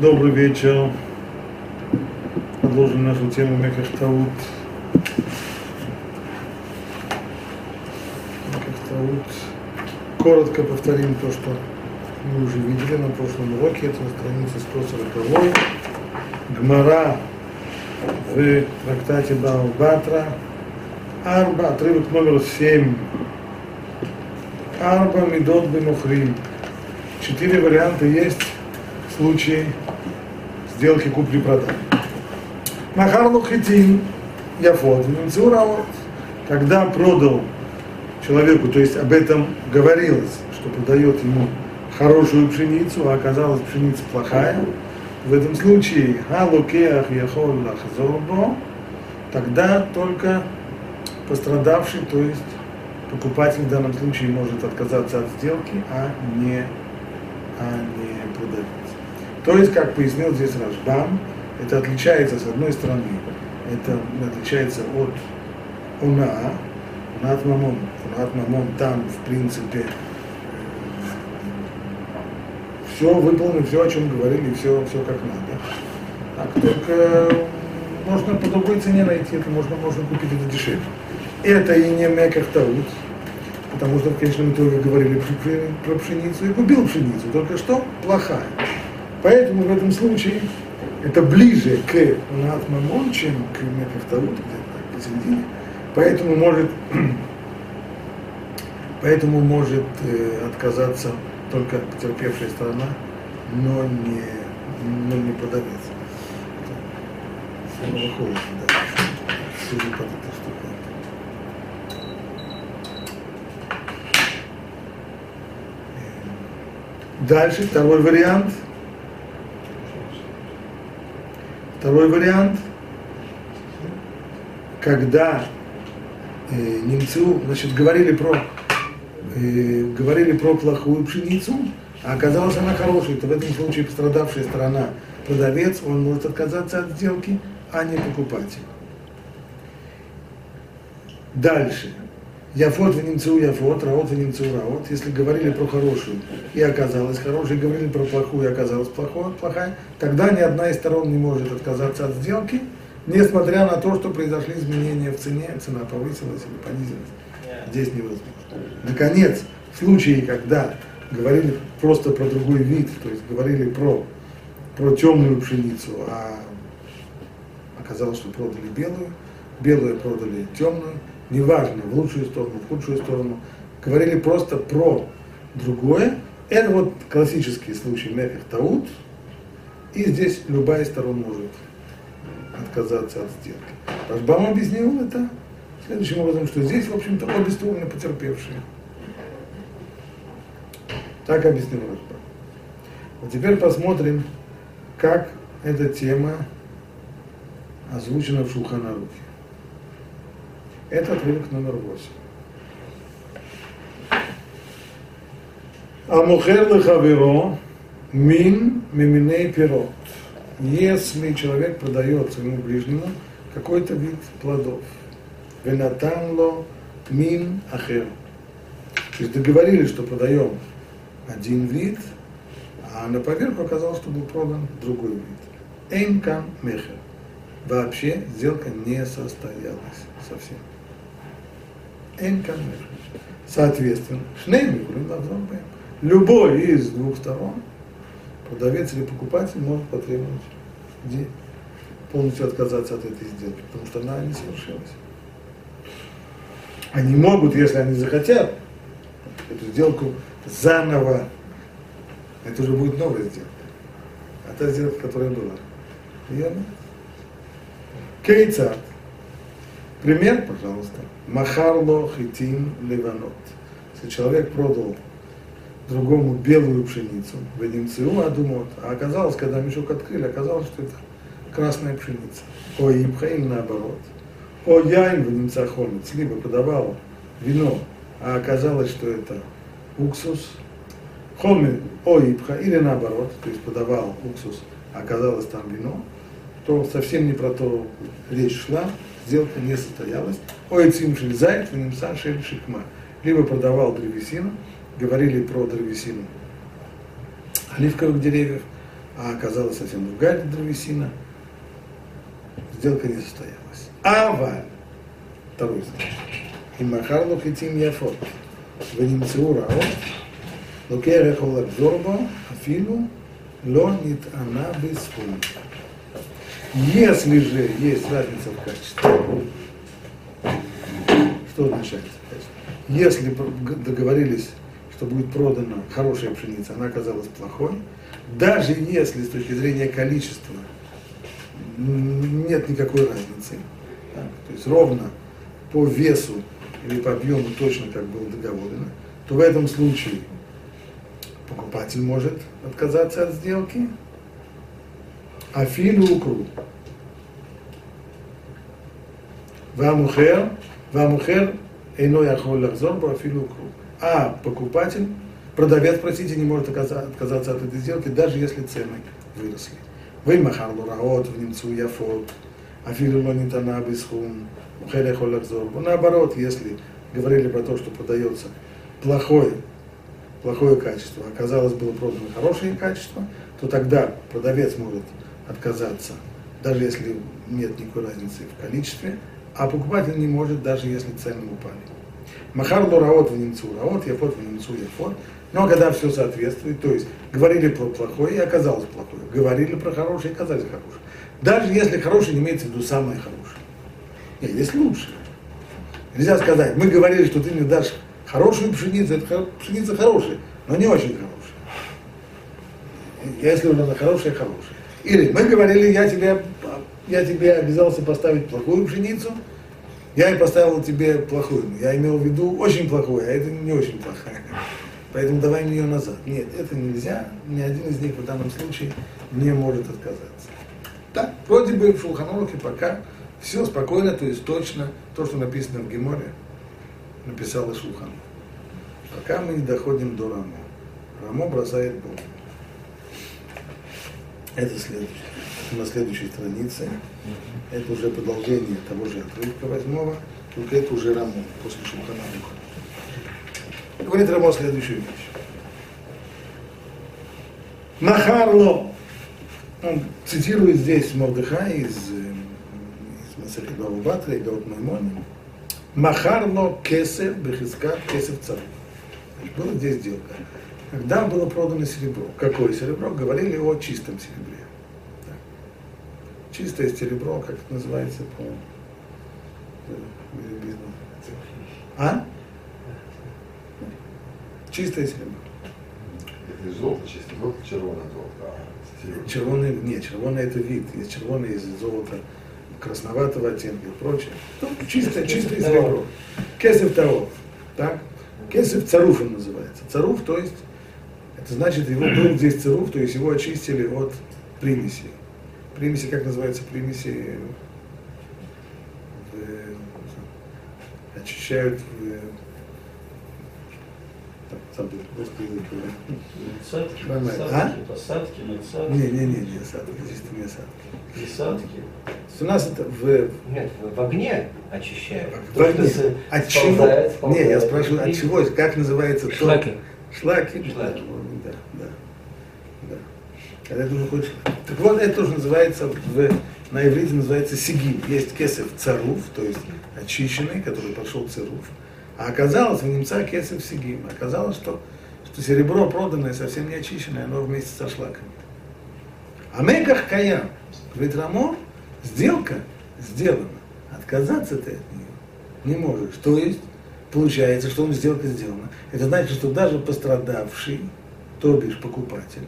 Добрый вечер. Продолжим нашу тему Мекахтаут. Мекахтаут. Коротко повторим то, что мы уже видели на прошлом уроке. Это на странице 140. Гмара в трактате Баубатра. Арба, отрывок номер 7. Арба Мидот Бенухрим. Четыре варианта есть в случае сделки купли-продажи. Махарлу хитин яфот, вот, когда продал человеку, то есть об этом говорилось, что продает ему хорошую пшеницу, а оказалась пшеница плохая, в этом случае халукеах яхол лахзорбо, тогда только пострадавший, то есть покупатель в данном случае может отказаться от сделки, а не, а не продавец. То есть, как пояснил здесь Рашбам, это отличается с одной стороны, это отличается от уна, унат мамон. Унат мамон там, в принципе, все выполнено, все, о чем говорили, все, все как надо. Так, только можно по другой цене найти, это можно, можно купить это дешевле. Это и не мекахтаут, потому что в конечном итоге говорили про, про пшеницу и купил пшеницу, только что плохая. Поэтому в этом случае это ближе к Натмамон, чем к Мекахтаут, где-то посередине. Поэтому может, поэтому может э, отказаться только потерпевшая сторона, но не, но не продавец. Выходит, да, под этой штукой. Дальше второй вариант – Второй вариант, когда э, немцу, значит, говорили про, э, говорили про плохую пшеницу, а оказалось она хорошей, то в этом случае пострадавшая сторона продавец, он может отказаться от сделки, а не покупатель. Дальше. Яфот в немцу яфот, раот в немцу раот. Если говорили про хорошую и оказалось хорошей, говорили про плохую и оказалась плохой, плохая, тогда ни одна из сторон не может отказаться от сделки, несмотря на то, что произошли изменения в цене, цена повысилась или понизилась. Здесь невозможно. Наконец, в случае, когда говорили просто про другой вид, то есть говорили про, про темную пшеницу, а оказалось, что продали белую, белую продали темную, неважно, в лучшую сторону, в худшую сторону, говорили просто про другое. Это вот классический случай Мефих Таут, и здесь любая из сторон может отказаться от сделки. Рашбам объяснил это следующим образом, что здесь, в общем-то, обе стороны потерпевшие. Так объяснил Рашбам. Вот теперь посмотрим, как эта тема озвучена в Шулханарухе. Это отрывок номер 8. Амухер лехаверо мин миминей пирот. Если человек продает своему ближнему какой-то вид плодов, венатанло мин ахер. То есть договорились, что продаем один вид, а на поверку оказалось, что был продан другой вид. Эйнкам мехер. Вообще сделка не состоялась совсем. Эн Соответственно, шнейми Любой из двух сторон, продавец или покупатель, может потребовать полностью отказаться от этой сделки, потому что она не совершилась. Они могут, если они захотят, эту сделку заново, это уже будет новая сделка. А та сделка, которая была. Ее нет. Пример, пожалуйста. Махарло хитин леванот. Если человек продал другому белую пшеницу, в Эдимцию Адумот, а оказалось, когда мешок открыли, оказалось, что это красная пшеница. О Ибхаим наоборот. О Яйн в немца хомец, либо подавал вино, а оказалось, что это уксус. Хомин о Ибха, или наоборот, то есть подавал уксус, а оказалось там вино, то совсем не про то речь шла, сделка не состоялась. Ой, цимшель зайт, венемса шель шикма. Либо продавал древесину, говорили про древесину оливковых деревьев, а оказалась совсем другая древесина, сделка не состоялась. Аваль, второй случай, и махарлу хитим яфот, ונמצאו רעות, לוקח יכול לחזור бо, אפילו לא נטענה בסכום. если же есть разница в качестве, что означает? Если договорились, что будет продана хорошая пшеница, она оказалась плохой, даже если с точки зрения количества нет никакой разницы, да, то есть ровно по весу или по объему точно как было договорено, то в этом случае покупатель может отказаться от сделки, филу укру. Вамухер, вамухер, иной лахзор, афилу укру. А покупатель, продавец, простите, не может отказаться от этой сделки, даже если цены выросли. Вы махарлу раот, в немцу яфот, афилу лонитана бисхум, Наоборот, если говорили про то, что продается плохое, плохое качество, оказалось было продано хорошее качество, то тогда продавец может отказаться, даже если нет никакой разницы в количестве, а покупатель не может, даже если цены упали. Махар лураот в немцу раот, яфот в немцу яфот. Но когда все соответствует, то есть говорили про плохое и оказалось плохое, говорили про хорошее и оказалось хорошее. Даже если хорошее не имеется в виду самое хорошее. Нет, есть лучше. Нельзя сказать, мы говорили, что ты мне дашь хорошую пшеницу, это пшеница хорошая, но не очень хорошая. Если уже она хорошая, хорошая. Или мы говорили, я тебе, я тебе обязался поставить плохую пшеницу, я и поставил тебе плохую. Я имел в виду очень плохую, а это не очень плохая. Поэтому давай мне ее назад. Нет, это нельзя. Ни один из них в данном случае не может отказаться. Так, вроде бы в Шулханорухе пока все спокойно, то есть точно то, что написано в Геморе, написал Ишухан. Пока мы не доходим до Рамо. Рамо бросает Бог. Это следующее. На следующей странице. Это уже продолжение того же отрывка восьмого, только это уже Рамо после Шухана Руха. Говорит Рамо следующую вещь. Махарло. Он цитирует здесь Мордыха из Масахи Бабу Батра и Гаут Маймони. Махарло кесев бехискат кесев царь. Была здесь сделка. Когда было продано серебро. Какое серебро? Говорили о чистом серебре. Да. Чистое серебро, как это называется по А? Чистое серебро. Это золото, чистое золото, червоное золото. А червоное, нет, червоное это вид. Есть червоное из золота красноватого оттенка и прочее. Ну, чистое, чистое серебро. Кесев Таров. Так? Кесев Царуф он называется. Царуф, то есть, это значит, его был здесь Царуф, то есть его очистили от примеси. Примеси, как называется примеси? В, очищают в, забыл, русский язык. Насадки, А? посадки, насадки, Не, не, не, не, осадки, чистыми осадки. присадки. У нас это в, Нет, в огне очищают. в огне. От сползает, чего? Не, я сползает. спрашиваю, от чего, как называется? Шлаки. Шлаки? Шлаки. Да, да, да. Когда ты хочешь... Так вот, это тоже называется, в, на иврите называется сигим. Есть кесев царуф, то есть очищенный, который пошел царуф. А оказалось, в немца кесев сигим. Оказалось, что, что серебро проданное совсем не очищенное, оно вместе со шлаками. А меках каям. Говорит сделка сделана. Отказаться ты от нее не можешь. То есть, получается, что он сделка сделана. Это значит, что даже пострадавший, то бишь покупатель,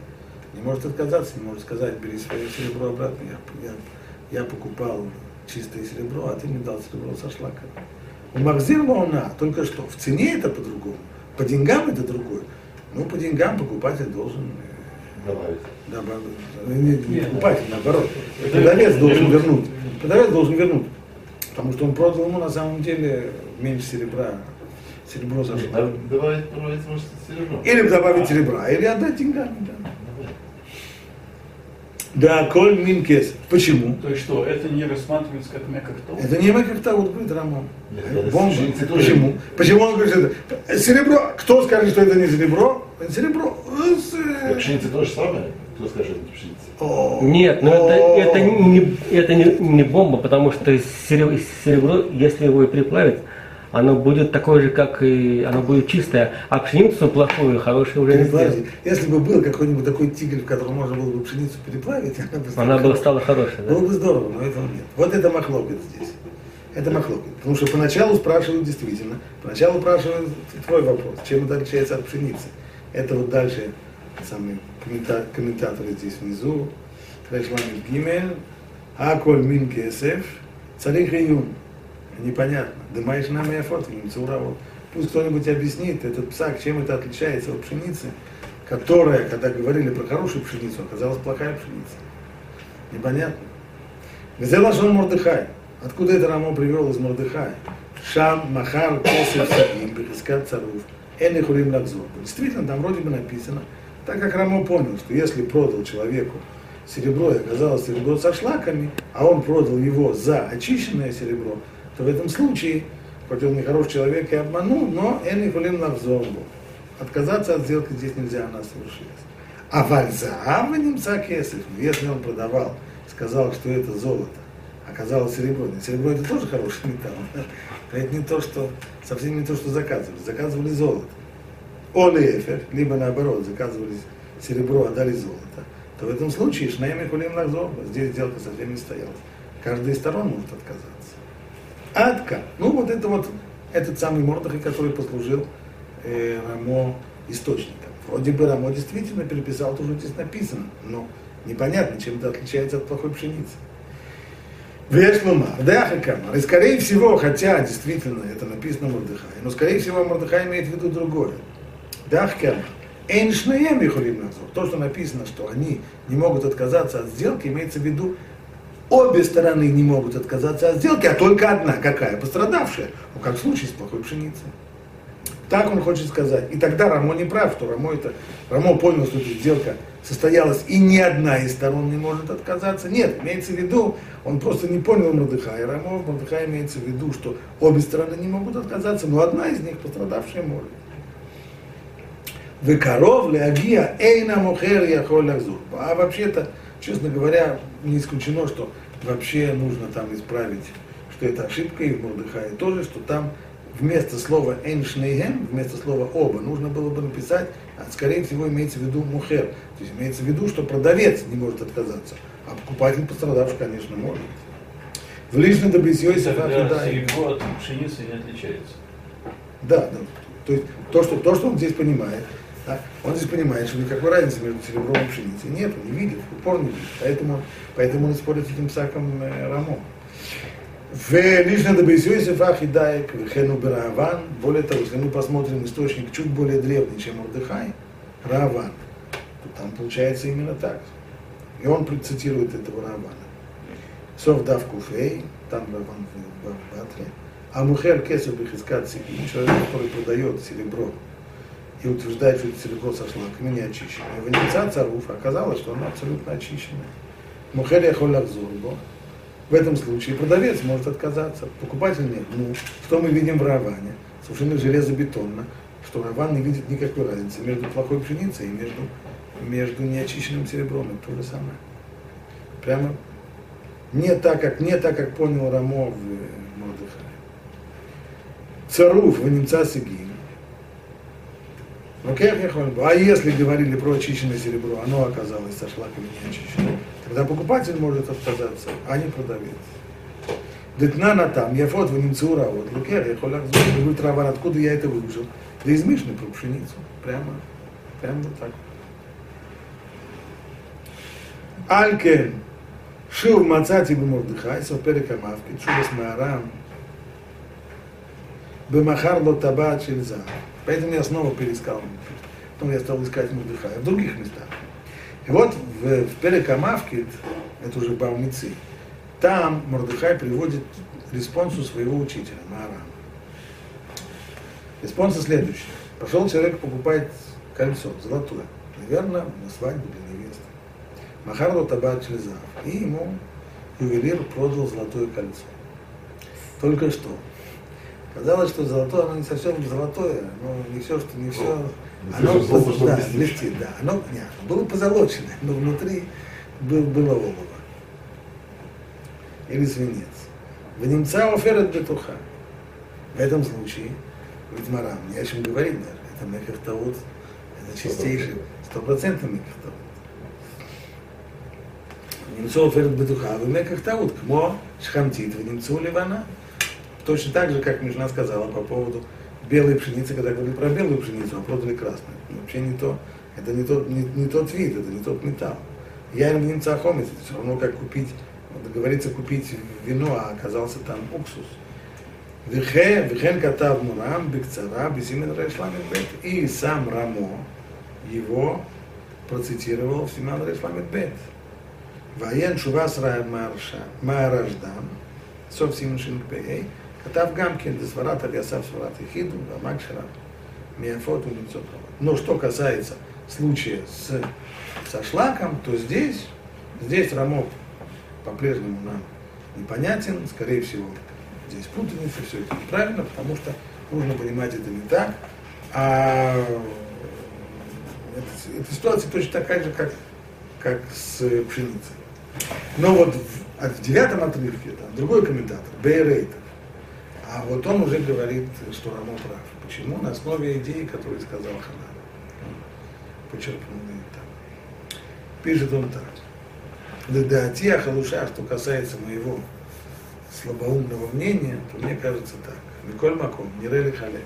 не может отказаться, не может сказать, бери свое серебро обратно, я, я, я покупал чистое серебро, а ты мне дал серебро со шлаком. У Махзирма она, только что, в цене это по-другому, по деньгам это другое. Ну, по деньгам покупатель должен э, Добавить. добавить. Не, не покупатель, наоборот. Продавец должен вернуть. Продавец должен вернуть. Потому что он продал ему на самом деле меньше серебра. Серебро за. Надо Добавить, добавить, может, серебро. Или добавить серебра, или отдать деньгами. Да, да коль мин кесов. Почему? То есть что, это не рассматривается как меках то? Это не вот говорит Рамон. Это пшеница тоже. Почему? Почему он говорит, что это серебро? Кто скажет, что это не серебро? Это серебро. э, Пшеница то же самое. Кто скажет пшеница? О, Нет, но о, это, это, не, это не, не бомба, потому что серебро, если его и переплавить, оно будет такое же, как и оно будет чистое, а пшеницу плохую, хорошую уже не сделать. Если бы был какой-нибудь такой тигель, в котором можно было бы пшеницу переплавить, она бы стала Она бы стала хорошей, да? Было бы здорово, но этого нет. Вот это махлокет здесь. Это махлокет. Потому что поначалу спрашивают действительно, поначалу спрашивают твой вопрос, чем это отличается от пшеницы. Это вот дальше самые коммента- комментаторы здесь внизу. Крешламит Гимель, Аколь Мин Кесеф, Царих Июн. Непонятно. И афот, Цура. Вот. Пусть кто-нибудь объяснит этот псак, чем это отличается от пшеницы, которая, когда говорили про хорошую пшеницу, оказалась плохая пшеница. Непонятно. Где лашон Мордыхай? Откуда это Рамо привел из Мордыхая? Шам, Махар, Косев, Сагим, Бехискат, Царуф, Эн Хулим Лакзор. Действительно, там вроде бы написано, так как Рамо понял, что если продал человеку серебро и оказалось серебро со шлаками, а он продал его за очищенное серебро, то в этом случае, хоть он не хороший человек и обманул, но Эн Хулим Лакзор был. Отказаться от сделки здесь нельзя, она совершилась. А вальзаав немца кесов, если он продавал, сказал, что это золото, оказалось серебро. Серебро это тоже хороший металл. Это не то, что, совсем не то, что заказывали. Заказывали золото. Оле эфер, либо наоборот, заказывали серебро, а дали золото. То в этом случае шнайми хулим лахзор, здесь сделка совсем не стояла. Каждая из сторон может отказаться. Адка. Ну вот это вот этот самый Мордахай, который послужил э, Рамо источником. Вроде бы Рамо действительно переписал то, что здесь написано, но непонятно, чем это отличается от плохой пшеницы. Вешлума, Даха Камар. И скорее всего, хотя действительно это написано Мордыхай, но скорее всего Мордыхай имеет в виду другое. Дах Камар. Эйншнаем Ихулим Назор. То, что написано, что они не могут отказаться от сделки, имеется в виду, обе стороны не могут отказаться от сделки, а только одна, какая? Пострадавшая. Ну, как в случае с плохой пшеницей. Так он хочет сказать. И тогда Рамо не прав, что Рамо это... Рамо понял, что эта сделка состоялась, и ни одна из сторон не может отказаться. Нет, имеется в виду, он просто не понял Мордыхая. Рамо в Мордыхае имеется в виду, что обе стороны не могут отказаться, но одна из них, пострадавшая, может. Векоров леагия эйна мохер яхоль. А вообще-то, честно говоря, не исключено, что вообще нужно там исправить, что это ошибка, и в Мордыхае тоже, что там вместо слова эйншнейгем, вместо слова оба, нужно было бы написать, а скорее всего имеется в виду мухер. То есть имеется в виду, что продавец не может отказаться, а покупатель пострадавший, конечно, может. В Тогда серебро от пшеницы не отличается. Да, да. То есть то, что, то, что он здесь понимает, да, он здесь понимает, что никакой разницы между серебром и пшеницей нет, не видит, в упор не видит. Поэтому, поэтому он с этим псаком э, Рамо. В лично добейсюйсе фахидаек, вехену бераван. Более того, если мы посмотрим источник чуть более древний, чем Мордыхай, Раван, то там получается именно так. И он цитирует этого Равана. Сов дав куфей, там Раван в в Батре. А мухер кесов бихискат сибин, человек, который продает серебро и утверждает, что серебро со шлаками не очищенное. В немца царуф оказалось, что оно абсолютно очищенное. Мухер яхолях зурбо. В этом случае продавец может отказаться, покупатель нет. Ну, что мы видим в Раване? Совершенно железобетонно, что Раван не видит никакой разницы между плохой пшеницей и между, между неочищенным серебром. Это то же самое. Прямо не так, как, не так, как понял Рамо в э, Мордыхае. Царуф в немца Сигим. Ну? А если говорили про очищенное серебро, оно оказалось со шлаками не очищенным, тогда покупатель может отказаться, а не продавец. Детнана там, я фот в немцура, вот лукер, я холяк говорит Раван, откуда я это выучил? Да из Мишны про пшеницу. Прямо, прямо вот так. Алькен, Шув Мацати Бемордыхай, Соперек Амавки, Чудес Маарам, Бемахар Лотабат Шельза. Поэтому я снова перескал. Потом я стал искать Мордыхая в других местах. И вот в, в Перекамавке, это уже Баумицы, там Мордыхай приводит респонсу своего учителя, Маарама. Респонс следующий. Пошел человек покупать кольцо, золотое. Наверное, на свадьбу для невесты. Махарло табат Шлезав. И ему ювелир продал золотое кольцо. Только что. Казалось, что золотое, оно не совсем золотое, но не все, что не все. Оно, поз- да, блестит. да. Оно, нет, было позолоченное, но внутри был, было олово. Или свинец. В немца оферет бетуха. В этом случае, ведь марам, не о чем говорить даже. Это мекахтаут, это чистейший, стопроцентный мекахтаут. Бетуха, а в мекахтаут, кмо шхамтит, в немцу ливана. Точно так же, как Мишна сказала по поводу белой пшеницы, когда говорили про белую пшеницу, а продали красную. Ну, вообще не то, это не тот, не, не тот вид, это не тот металл. Я им не цахомец, это все равно как купить, договориться купить вино, а оказался там уксус. Вихен катав мурам, бекцара, бесимен рейшламет И сам Рамо его процитировал в Симан Рейшламет бет. Воен шувас рай марша, Марашдам сов Симен шинг כתב גם כן דסברת אבי אסף סברת יחידו, והמג שלה מיפות וממצות רבות. Но что касается случая с, со шлаком, то здесь, здесь Рамок по-прежнему нам непонятен, скорее всего, здесь путаница, все это неправильно, потому что нужно понимать это не так, а эта, эта ситуация точно такая же, как, как с пшеницей. Но вот в, а в девятом отрывке, там, другой комментатор, Бейрейтер, а вот он уже говорит, что Рамо прав. Почему? На основе идеи, которую сказал Ханан. Он Почерпнул ее там. Пишет он так. Дадати Халуша, что касается моего слабоумного мнения, то мне кажется так. Миколь Маком, Нирели Халек.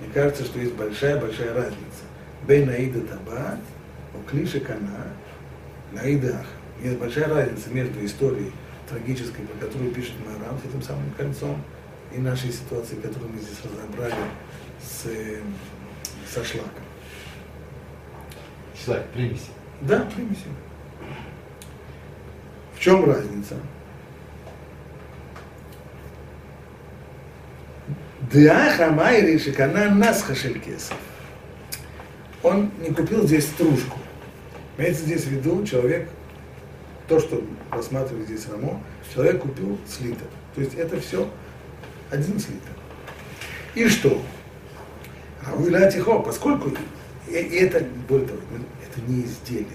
Мне кажется, что есть большая-большая разница. Бей Наида Табат, у Клиши Кана, Наида. Есть большая разница между историей трагической, про которую пишет Марам с этим самым кольцом, и нашей ситуацией, которую мы здесь разобрали с, э, со шлаком. Шлак, примеси. Да, примеси. В чем разница? Деаха Майри Шикана Насха Шелькесов. Он не купил здесь стружку. Имеется здесь в виду человек, то, что рассматривает здесь Рамо, человек купил слиток. То есть это все один слиток. И что? А вы тихо, поскольку это, более того, это не изделие.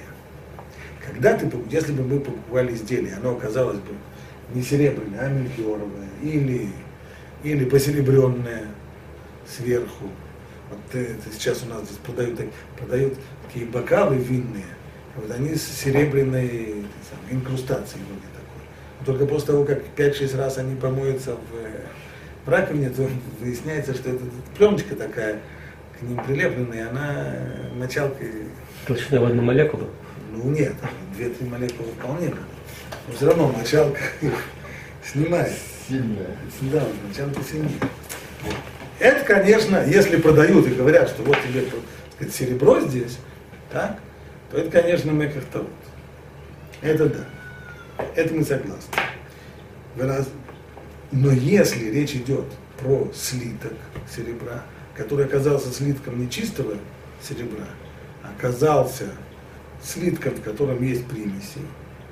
Когда ты, если бы мы покупали изделие, оно оказалось бы не серебряное, а мельхиоровое, или, или посеребренное сверху. Вот это сейчас у нас здесь продают, продают такие бокалы винные, вот они с серебряной инкрустацией вроде такой. Но Только после того, как 5-6 раз они помоются в раковине, то выясняется, что это пленочка такая к ним прилепленная, она э, мочалкой Толщиной в одну молекулу. ну нет, две-три молекулы вполне. Но все равно мочалка их снимает. Сильная. Да, мочалка сильнее. Это, конечно, если продают и говорят, что вот тебе так сказать, серебро здесь, так, то это, конечно, мекахтаут. Это да. Это мы согласны. Вы раз- Но если речь идет про слиток серебра, который оказался слитком нечистого серебра, оказался слитком, в котором есть примеси,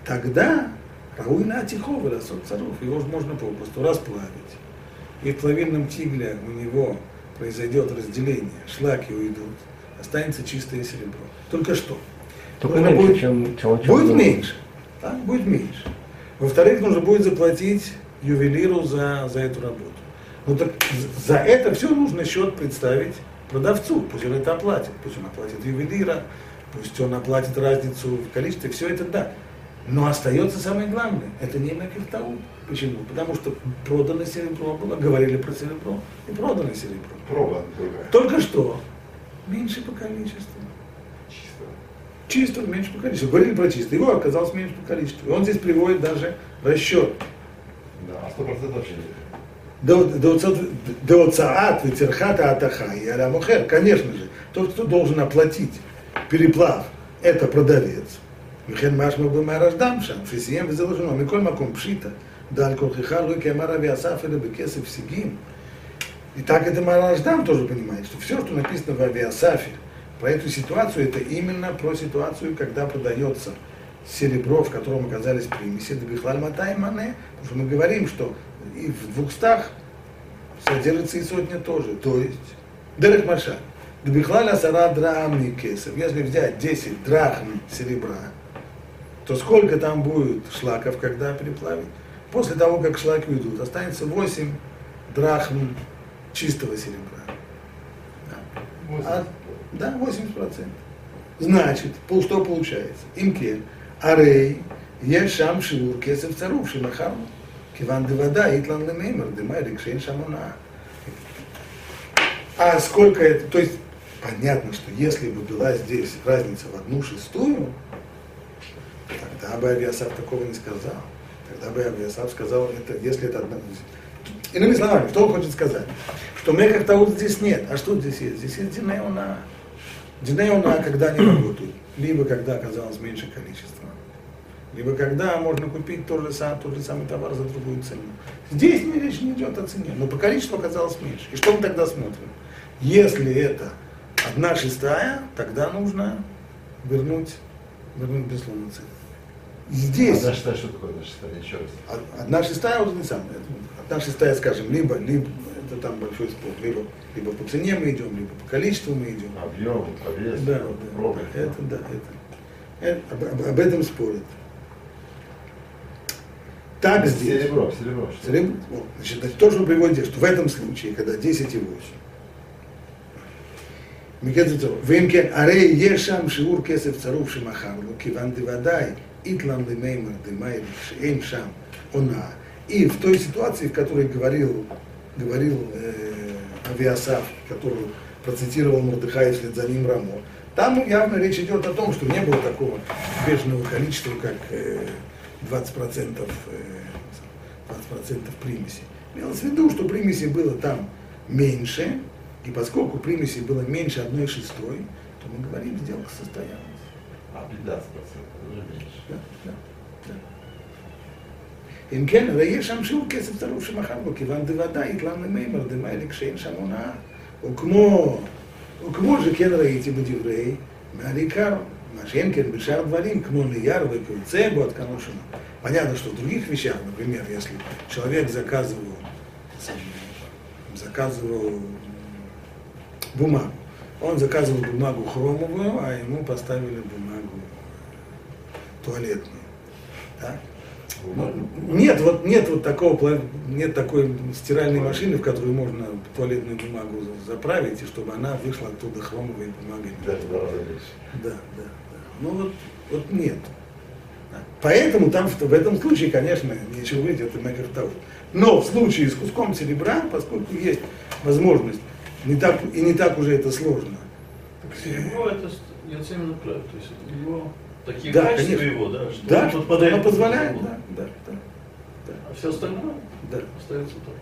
тогда Рауина Атихова, Расот Царов, его же можно попросту расплавить. И в плавильном тигле у него произойдет разделение, шлаки уйдут, останется чистое серебро. Только что? Только Нужно меньше, будет- чем, чем он Будет меньше. Так, будет меньше. Во-вторых, нужно будет заплатить ювелиру за, за эту работу. Ну так за это все нужно счет представить продавцу. Пусть он это оплатит. Пусть он оплатит ювелира, пусть он оплатит разницу в количестве. Все это да. Но остается самое главное. Это не Мекертау. Почему? Потому что продано серебро было, говорили про серебро, и продано серебро. Проба. Только что меньше по количеству. Чисто. Чисто меньше по количеству. Говорили про чисто. Его оказалось меньше по количеству. И он здесь приводит даже расчет. Да, а сто процентов вообще нет. Деоцаат, ветерхата атаха и алямухер. Конечно же, тот, кто должен оплатить переплав, это продавец. Михен машма бы рождам шам, фисием заложено, миколь маком пшита, даль колхиха, луки амара виасаф или бекесов сигим. И так это Мараждам тоже понимает, что все, что написано в Авиасафе, про эту ситуацию, это именно про ситуацию, когда продается серебро, в котором оказались примеси, мане, потому что мы говорим, что и в двухстах содержится и сотня тоже. То есть, Дерех Маша, Дбихлаля Сара Драмни Кесов, если взять 10 драхм серебра, то сколько там будет шлаков, когда переплавить? После того, как шлаки уйдут, останется 8 драхм чистого серебра. А, да, 80%. Значит, что получается? Имке, арей, ешам шиур, кесов царув, шимахарну. Киван девада, итлан лемеймер, демай рикшейн шамона. А сколько это, то есть, понятно, что если бы была здесь разница в одну шестую, тогда бы Авиасав такого не сказал. Тогда бы Авиасав сказал, это, если это одна... Иными словами, что он хочет сказать? Что мехах таут здесь нет. А что здесь есть? Здесь есть динеона. Динеона, когда они работают. Либо когда оказалось меньше количества. Либо когда можно купить тот же, сам, тот же самый товар за другую цену. Здесь не речь не идет о цене, но по количеству оказалось меньше. И что мы тогда смотрим? Если это одна шестая, тогда нужно вернуть, вернуть безусловно цену. Здесь Одна шестая, что такое одна шестая? Еще раз. одна шестая вот не самое. Одна шестая, скажем, либо, либо это там большой спор, либо, либо по цене мы идем, либо по количеству мы идем. Объем, повес, Да, пробы. да, это да, это. это об, об- об этом спорят. Так здесь. Серебро, серебро. что? Серебро, вот, значит, значит, то, что вы приводите, что в этом случае, когда 10 и 8, ואם כן, הרי יש שם שיעור כסף צרוף שמכר לו, כיוון דוודאי איתלם למיימר דמיירי, שאין שם הונאה. И в той ситуации, в которой говорил, говорил э, Авиасав, который процитировал Мордыхая вслед за ним Рамо, там явно речь идет о том, что не было такого бежного количества, как э, 20%, э, 20% примеси. Имелось в виду, что примеси было там меньше, и поскольку примеси было меньше одной шестой, то мы говорим, сделка состоялась. А, 15%, уже меньше. Да, да, да. אם כן, הרי יש שם שיעור כסף צרוף שמכר בו, כיוון דוודאי התלם למימר דמיילי כשאין שם הונאה. וכמו, וכמו שכן ראיתי בדברי, מעל עיקר, מה שאין כן בשאר דברים, כמו נייר וכיוצא בו, עד כמה שונות. Понятно, что в других вещах, например, если человек заказывал, заказывал бумагу, он заказывал бумагу хромовую, а ему поставили бумагу туалетную. Да? Ну, Нет, вот, нет вот такого, нет такой стиральной машины, в которую можно туалетную бумагу за- заправить, и чтобы она вышла оттуда хромовой бумагой. Меньше. Да, да, да. Ну вот, вот нет. Да. Поэтому там в, в этом случае, конечно, нечего говорить, это мекартаут. Но в случае с куском серебра, поскольку есть возможность, не так, и не так уже это сложно. Так серебро это с- Яцемин прав, то есть у него такие Да, качества конечно. его, да, что Да, он что подпадает оно позволяет, закон. да, да, да. А все остальное да. остается так.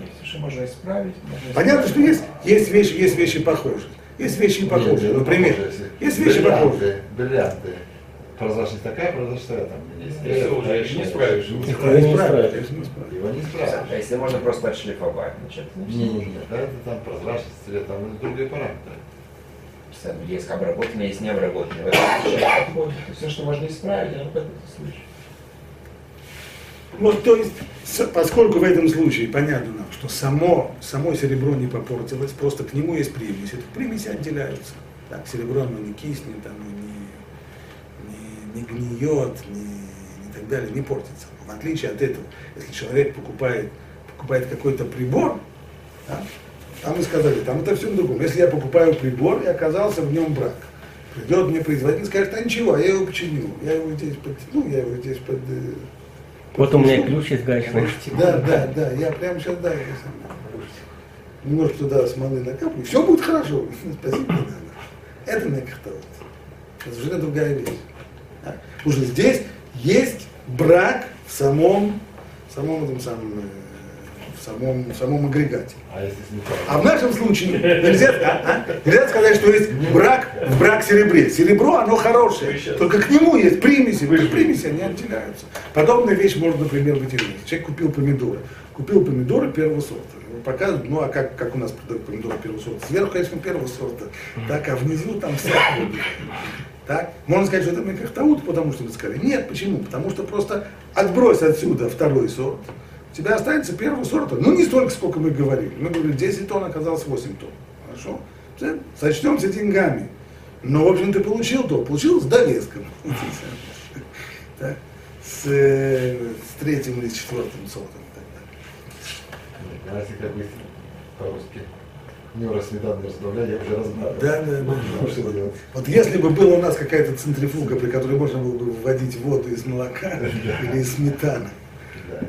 Если что можно исправить, можно Понятно, что исправить. есть, есть вещи, есть вещи похожие. Есть вещи похожие. Нет, ну, Например, похоже, если есть вещи бриллианты, похожие. Бриллианты. Прозрачность такая, прозрачная там есть. Если уже а не. Не не конечно, не исправишь. Его не А исправишь. если можно просто отшлифовать, значит, Не, не, не, да, это там прозрачность, цвет, там другие параметры. Представляете, есть обработанные, есть необработанные. В подходит. Все, что можно исправить, оно в этом случае. Вот, то есть, поскольку в этом случае понятно нам, что само, само серебро не попортилось, просто к нему есть примеси, то примеси отделяются. Так, серебро оно не киснет, оно не, не, не гниет, не, не так далее, не портится. В отличие от этого, если человек покупает, покупает какой-то прибор, да, там мы сказали, там это все другом. Если я покупаю прибор и оказался в нем брак, придет мне производитель и скажет, а ничего, я его починю, я его здесь подтяну, я его здесь под, э, Вот у меня ключ есть гаечный. да, да, да, я прямо сейчас, да, я сам. Немножко туда смолы накапливаю, все будет хорошо. Спасибо, не надо. Это мекахтаут. Это уже другая вещь. Потому что здесь есть брак в самом, в самом этом самом, э, в самом, в самом агрегате. А? А в нашем случае нельзя, а, а? нельзя сказать, что есть брак в брак серебре. Серебро, оно хорошее, только к нему есть примеси, вы примеси, они отделяются. Подобная вещь может, например, здесь. Человек купил помидоры. Купил помидоры первого сорта. Ему Показывают, ну а как, как у нас продают помидоры первого сорта? Сверху, конечно, первого сорта, так, а внизу там всякое. Так? Можно сказать, что это микрохтаут, потому что вы сказали. Нет, почему? Потому что просто отбрось отсюда второй сорт, у тебя останется первого сорта. Ну, не столько, сколько мы говорили. Мы говорили, 10 тонн оказалось 8 тонн. Хорошо? Сочтемся деньгами. Но, в общем, ты получил то, получил с довеском. С, э, с третьим или с четвертым сортом. если как бы по-русски не раз сметаны разбавлять, я уже разбавил. Да, да, да. Ну, делать? Вот если бы была у нас какая-то центрифуга, при которой можно было бы вводить воду из молока или из сметаны,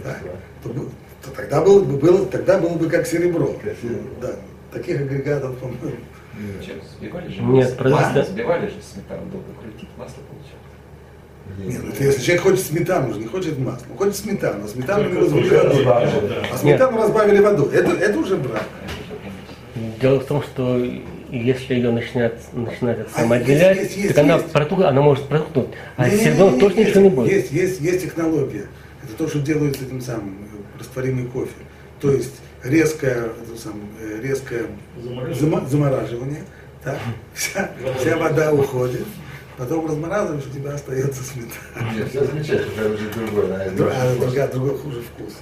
Да, то, тогда, было бы, было, тогда было бы как серебро. Как серебро. Да. Таких агрегатов, по-моему, Чем взбивали же? Нет, масло? взбивали же сметану, долго крутить, масло получалось. Нет, ну, это если человек хочет сметану, же не хочет масло, хочет сметану, а сметану не разбавили водой. да. А сметану разбавили водой. Это, это уже брак. Дело в том, что если ее начинать, начинать это А самоотделять, есть, есть, так она, есть. протух- она может протухнуть. А Не, с серебром не, тоже есть, ничего не будет. Есть, есть, есть технология. Это то, что делают с этим самым э, растворимый кофе. То есть резкое, это самое, э, резкое Замораживание. замораживание. Так, вся, вся вода уходит. Потом размораживаешь, у тебя остается сметана. Нет, все замечательно, это уже другое, да, это А другая, другой хуже вкус.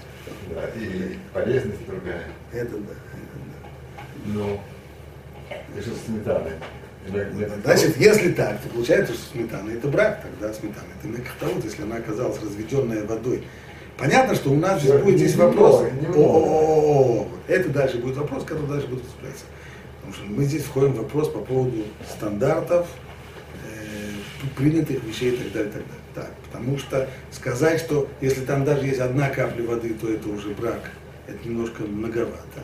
Да, и полезность другая. Это да. это Ну, и что с сметаной? Значит, если так, то получается, что сметана это брак, тогда сметана это мекахтаут, если она оказалась разведенная водой. Понятно, что у нас здесь будет здесь вопрос. О-о-о-о. Это дальше будет вопрос, который дальше будет обсуждаться. Потому что мы здесь входим в вопрос по поводу стандартов, э, принятых вещей и так далее, и так далее. Так, потому что сказать, что если там даже есть одна капля воды, то это уже брак, это немножко многовато.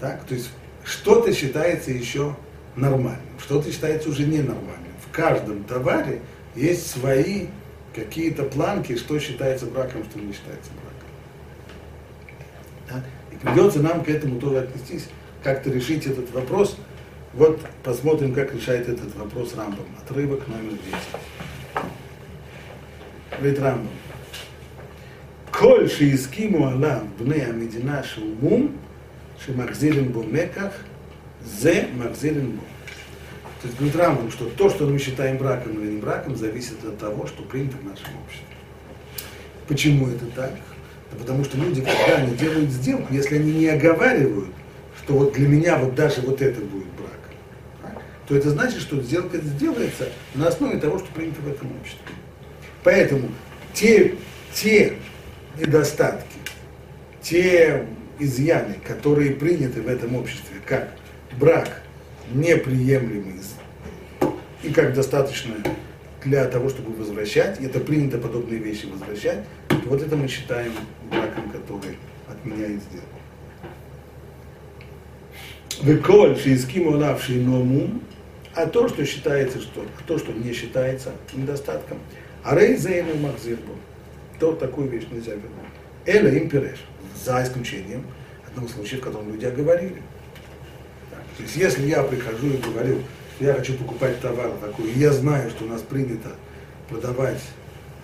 Так, то есть что-то считается еще нормальным, что-то считается уже ненормальным. В каждом товаре есть свои какие-то планки, что считается браком, что не считается браком. Так? И придется нам к этому тоже отнестись, как-то решить этот вопрос. Вот посмотрим, как решает этот вопрос Рамбом. Отрывок номер 10. Говорит Рамбом. Коль шиискиму алам бне амедина шумум, шемахзилин бо меках, зе махзилин бо. То есть говорит Рамбом, что то, что мы считаем браком или не браком, зависит от того, что принято в нашем обществе. Почему это так? Да потому что люди, когда они делают сделку, если они не оговаривают, что вот для меня вот даже вот это будет брак, то это значит, что сделка сделается на основе того, что принято в этом обществе. Поэтому те, те недостатки, те изъяны, которые приняты в этом обществе, как брак неприемлемый и как достаточно для того, чтобы возвращать, и это принято подобные вещи возвращать, вот это мы считаем браком, который отменяет сделку. Веколь шиискиму лавший ному, а то, что считается, что, то, что не считается недостатком, а рейзейну макзирбу, то такую вещь нельзя вернуть. Эля им переш, за исключением одного случая, в котором люди оговорили. То есть если я прихожу и говорю, что я хочу покупать товар такой, и я знаю, что у нас принято продавать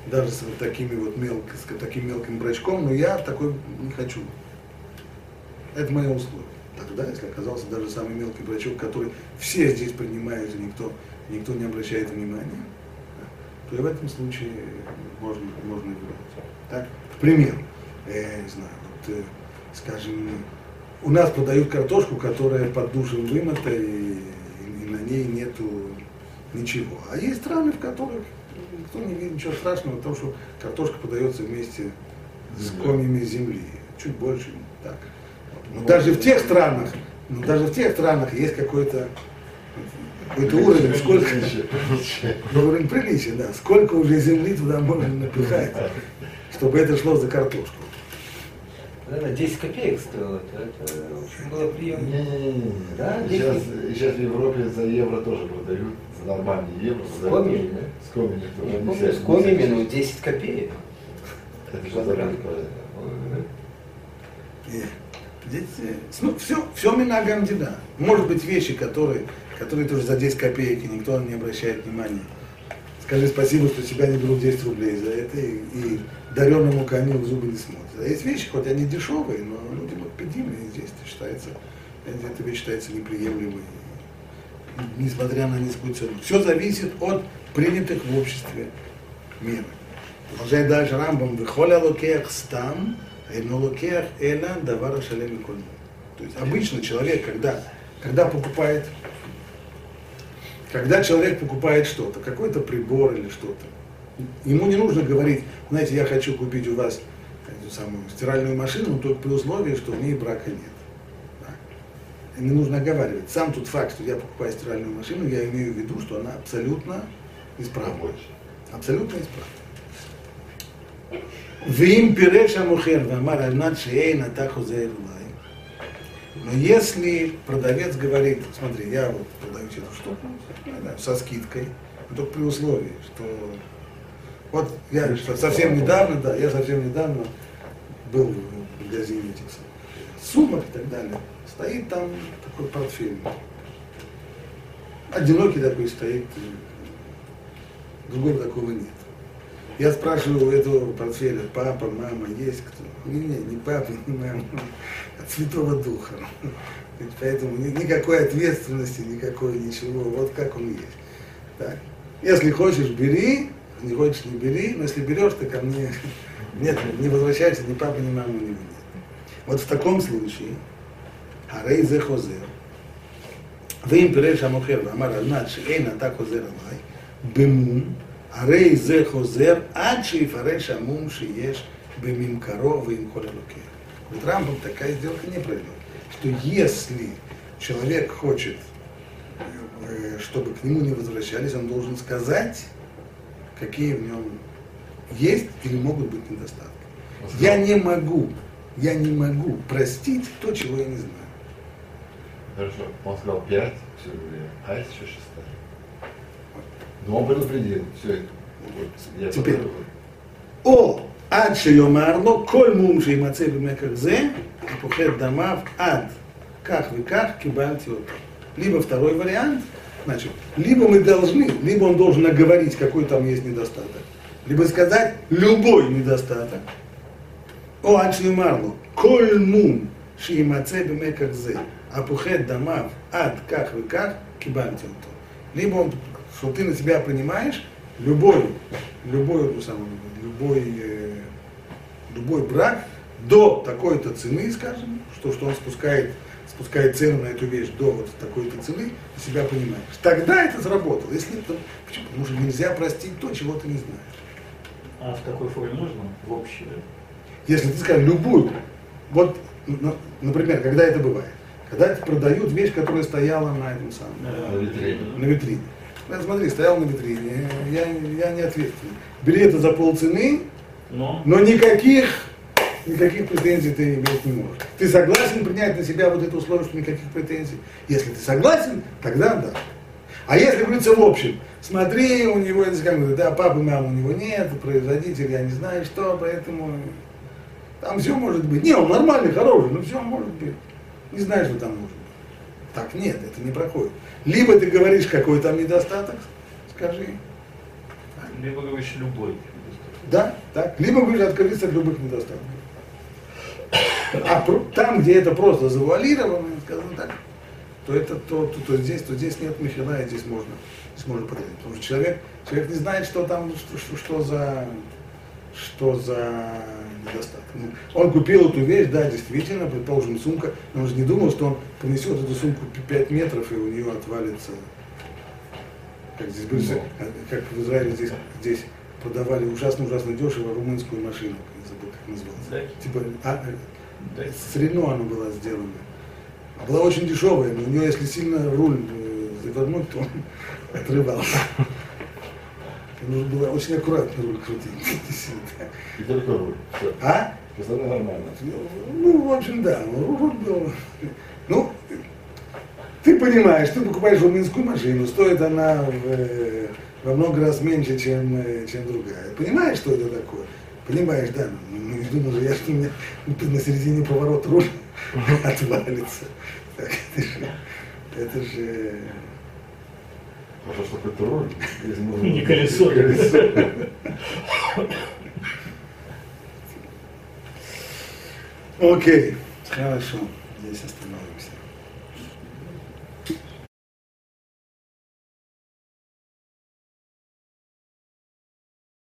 даже с вот такими вот мелко, с таким мелким брачком, но я такой не хочу. Это мое условие. Тогда, если оказался даже самый мелкий брачок, который все здесь принимают, и никто, никто не обращает внимания, то и в этом случае можно, можно и брать. Так? К примеру, я не знаю, вот, э, скажем, у нас продают картошку, которая под душем вымыта, и, и на ней нету ничего. А есть страны, в которых никто не видит ничего страшного, потому что картошка подается вместе с комьями земли. Чуть больше, так. Но даже в тех странах, но даже в тех странах есть какой-то какой-то уровень, сколько, уровень приличия, да, сколько уже земли туда можно напихать, чтобы это шло за картошку. Наверное, 10 копеек стоило. Это, это очень было приемлемо. Не-не-не. Да, сейчас, сейчас в Европе за евро тоже продают, за нормальные евро. С тоже. да? С комьями тоже. Я Не помню, вся- с не комьями, вся- ну 10 копеек. Это что за э, ну, все, все минагамдина. Может быть, вещи, которые, которые тоже за 10 копеек, и никто не обращает внимания. Скажи спасибо, что тебя не берут 10 рублей за это, и, и дареному коню зубы не смотрят. А есть вещи, хоть они дешевые, но люди вот педимые, и здесь считается, эта вещь считается неприемлемой, несмотря на низкую цену. Все зависит от принятых в обществе меры. Продолжает дальше Рамбам. Выхоля локех стам, Эйнолокех эла давара шалем и То есть обычно человек, когда, когда покупает, когда человек покупает что-то, какой-то прибор или что-то, ему не нужно говорить, знаете, я хочу купить у вас эту самую стиральную машину, но только при условии, что в ней брака нет. Да. Не нужно оговаривать. Сам тот факт, что я покупаю стиральную машину, я имею в виду, что она абсолютно исправна. Абсолютно исправна. ואם פירש המוכר ואמר על מנת שאין אתה חוזר אליי, но если продавец говорит, смотри, я вот продаю эту штуку со скидкой, но только при условии, что вот я совсем недавно, да, я совсем недавно был в магазине этих сумок и так далее, стоит там такой портфель. Одинокий такой стоит, другого такого нет. Я спрашиваю у этого портфеля, папа, мама, есть кто? Не, не, не папа, не мама, от Святого Духа. Поэтому никакой ответственности, никакой ничего, вот как он есть. Так. Если хочешь, бери, не хочешь, не бери, но если берешь, то ко мне нет, не возвращайся, ни папа, ни мама, ни нет. Вот в таком случае, Харей зе хозер, ואם פירש המוכר ואמר על מנת שאין אתה חוזר עליי, במום, הרי זה חוזר עד שיפרש המום שיש בממכרו ועם כל הלוקח. Вот Рамбам такая сделка не произойдет. Что если человек хочет, чтобы к нему не возвращались, он должен сказать, какие в нем есть или могут быть недостатки. Я не могу, я не могу простить то, чего я не знаю. Хорошо, он сказал пять все время, а есть еще шестая. Но он предупредил, все это. Я Теперь. או עד שיאמר לו כל מום שימצא במקח זה, הפוחד דמיו עד כך וכך קיבלתי אותו. Либо второй вариант, значит, либо мы должны, либо он должен наговорить, какой там есть недостаток, либо сказать любой недостаток. או עד שיאמר לו כל מום שימצא במקח זה, הפוחד דמיו עד כך וכך, קיבלתי אותו. Либо он, что ты на себя принимаешь, любой, любой, ну, самый, любой, э, любой брак до такой-то цены, скажем, что, что он спускает, спускает цену на эту вещь до вот такой-то цены, ты себя понимаешь. Тогда это сработало. Если это, почему? Потому что нельзя простить то, чего ты не знаешь. А в такой форме нужно? В общей, да? Если ты скажешь любую, вот, например, когда это бывает? Когда продают вещь, которая стояла на этом самом, На витрине. на витрине. Смотри, стоял на витрине, я, я не ответственный. Бери это за полцены, Но но никаких, никаких претензий ты иметь не можешь. Ты согласен принять на себя вот это условие, что никаких претензий? Если ты согласен, тогда да. А если говорится в общем, смотри, у него, это как бы, да, папы, мамы у него нет, производитель, я не знаю что, поэтому там все может быть. Не, он нормальный, хороший, но все может быть. Не знаю, что там может быть. Так нет, это не проходит. Либо ты говоришь, какой там недостаток, скажи. либо говоришь любой. Да, так. Либо говоришь, откажись от любых недостатков. А там, где это просто завуалировано, сказано так, то это то, то, то здесь, то здесь нет михила, и здесь можно, здесь можно подойти. Потому что человек, человек не знает, что там, что, что, что за, что за недостаток. Ну, он купил эту вещь, да, действительно, предположим, сумка, но он же не думал, что он понесет эту сумку 5 метров, и у нее отвалится, как здесь как в Израиле здесь, здесь продавали ужасно-ужасно дешево румынскую машину, не забыл, как называлась. Типа, а, Да. с Рено она была сделана. А была очень дешевая, но у нее, если сильно руль э, завернуть, то он отрывался. Нужно было очень аккуратно руль крутить. И только руль. А? Остальное нормально. Ну, в общем, да, ну, руль был. Ну, ты понимаешь, ты покупаешь румынскую машину, стоит она в, э, во много раз меньше, чем, э, чем другая. Понимаешь, что это такое? Понимаешь, да, ну, не думал же я, что у меня на середине поворота руль отвалится. Так, это же, это же, Хорошо, что какой-то руль. Не колесо. колесо. Окей, хорошо, здесь остановимся.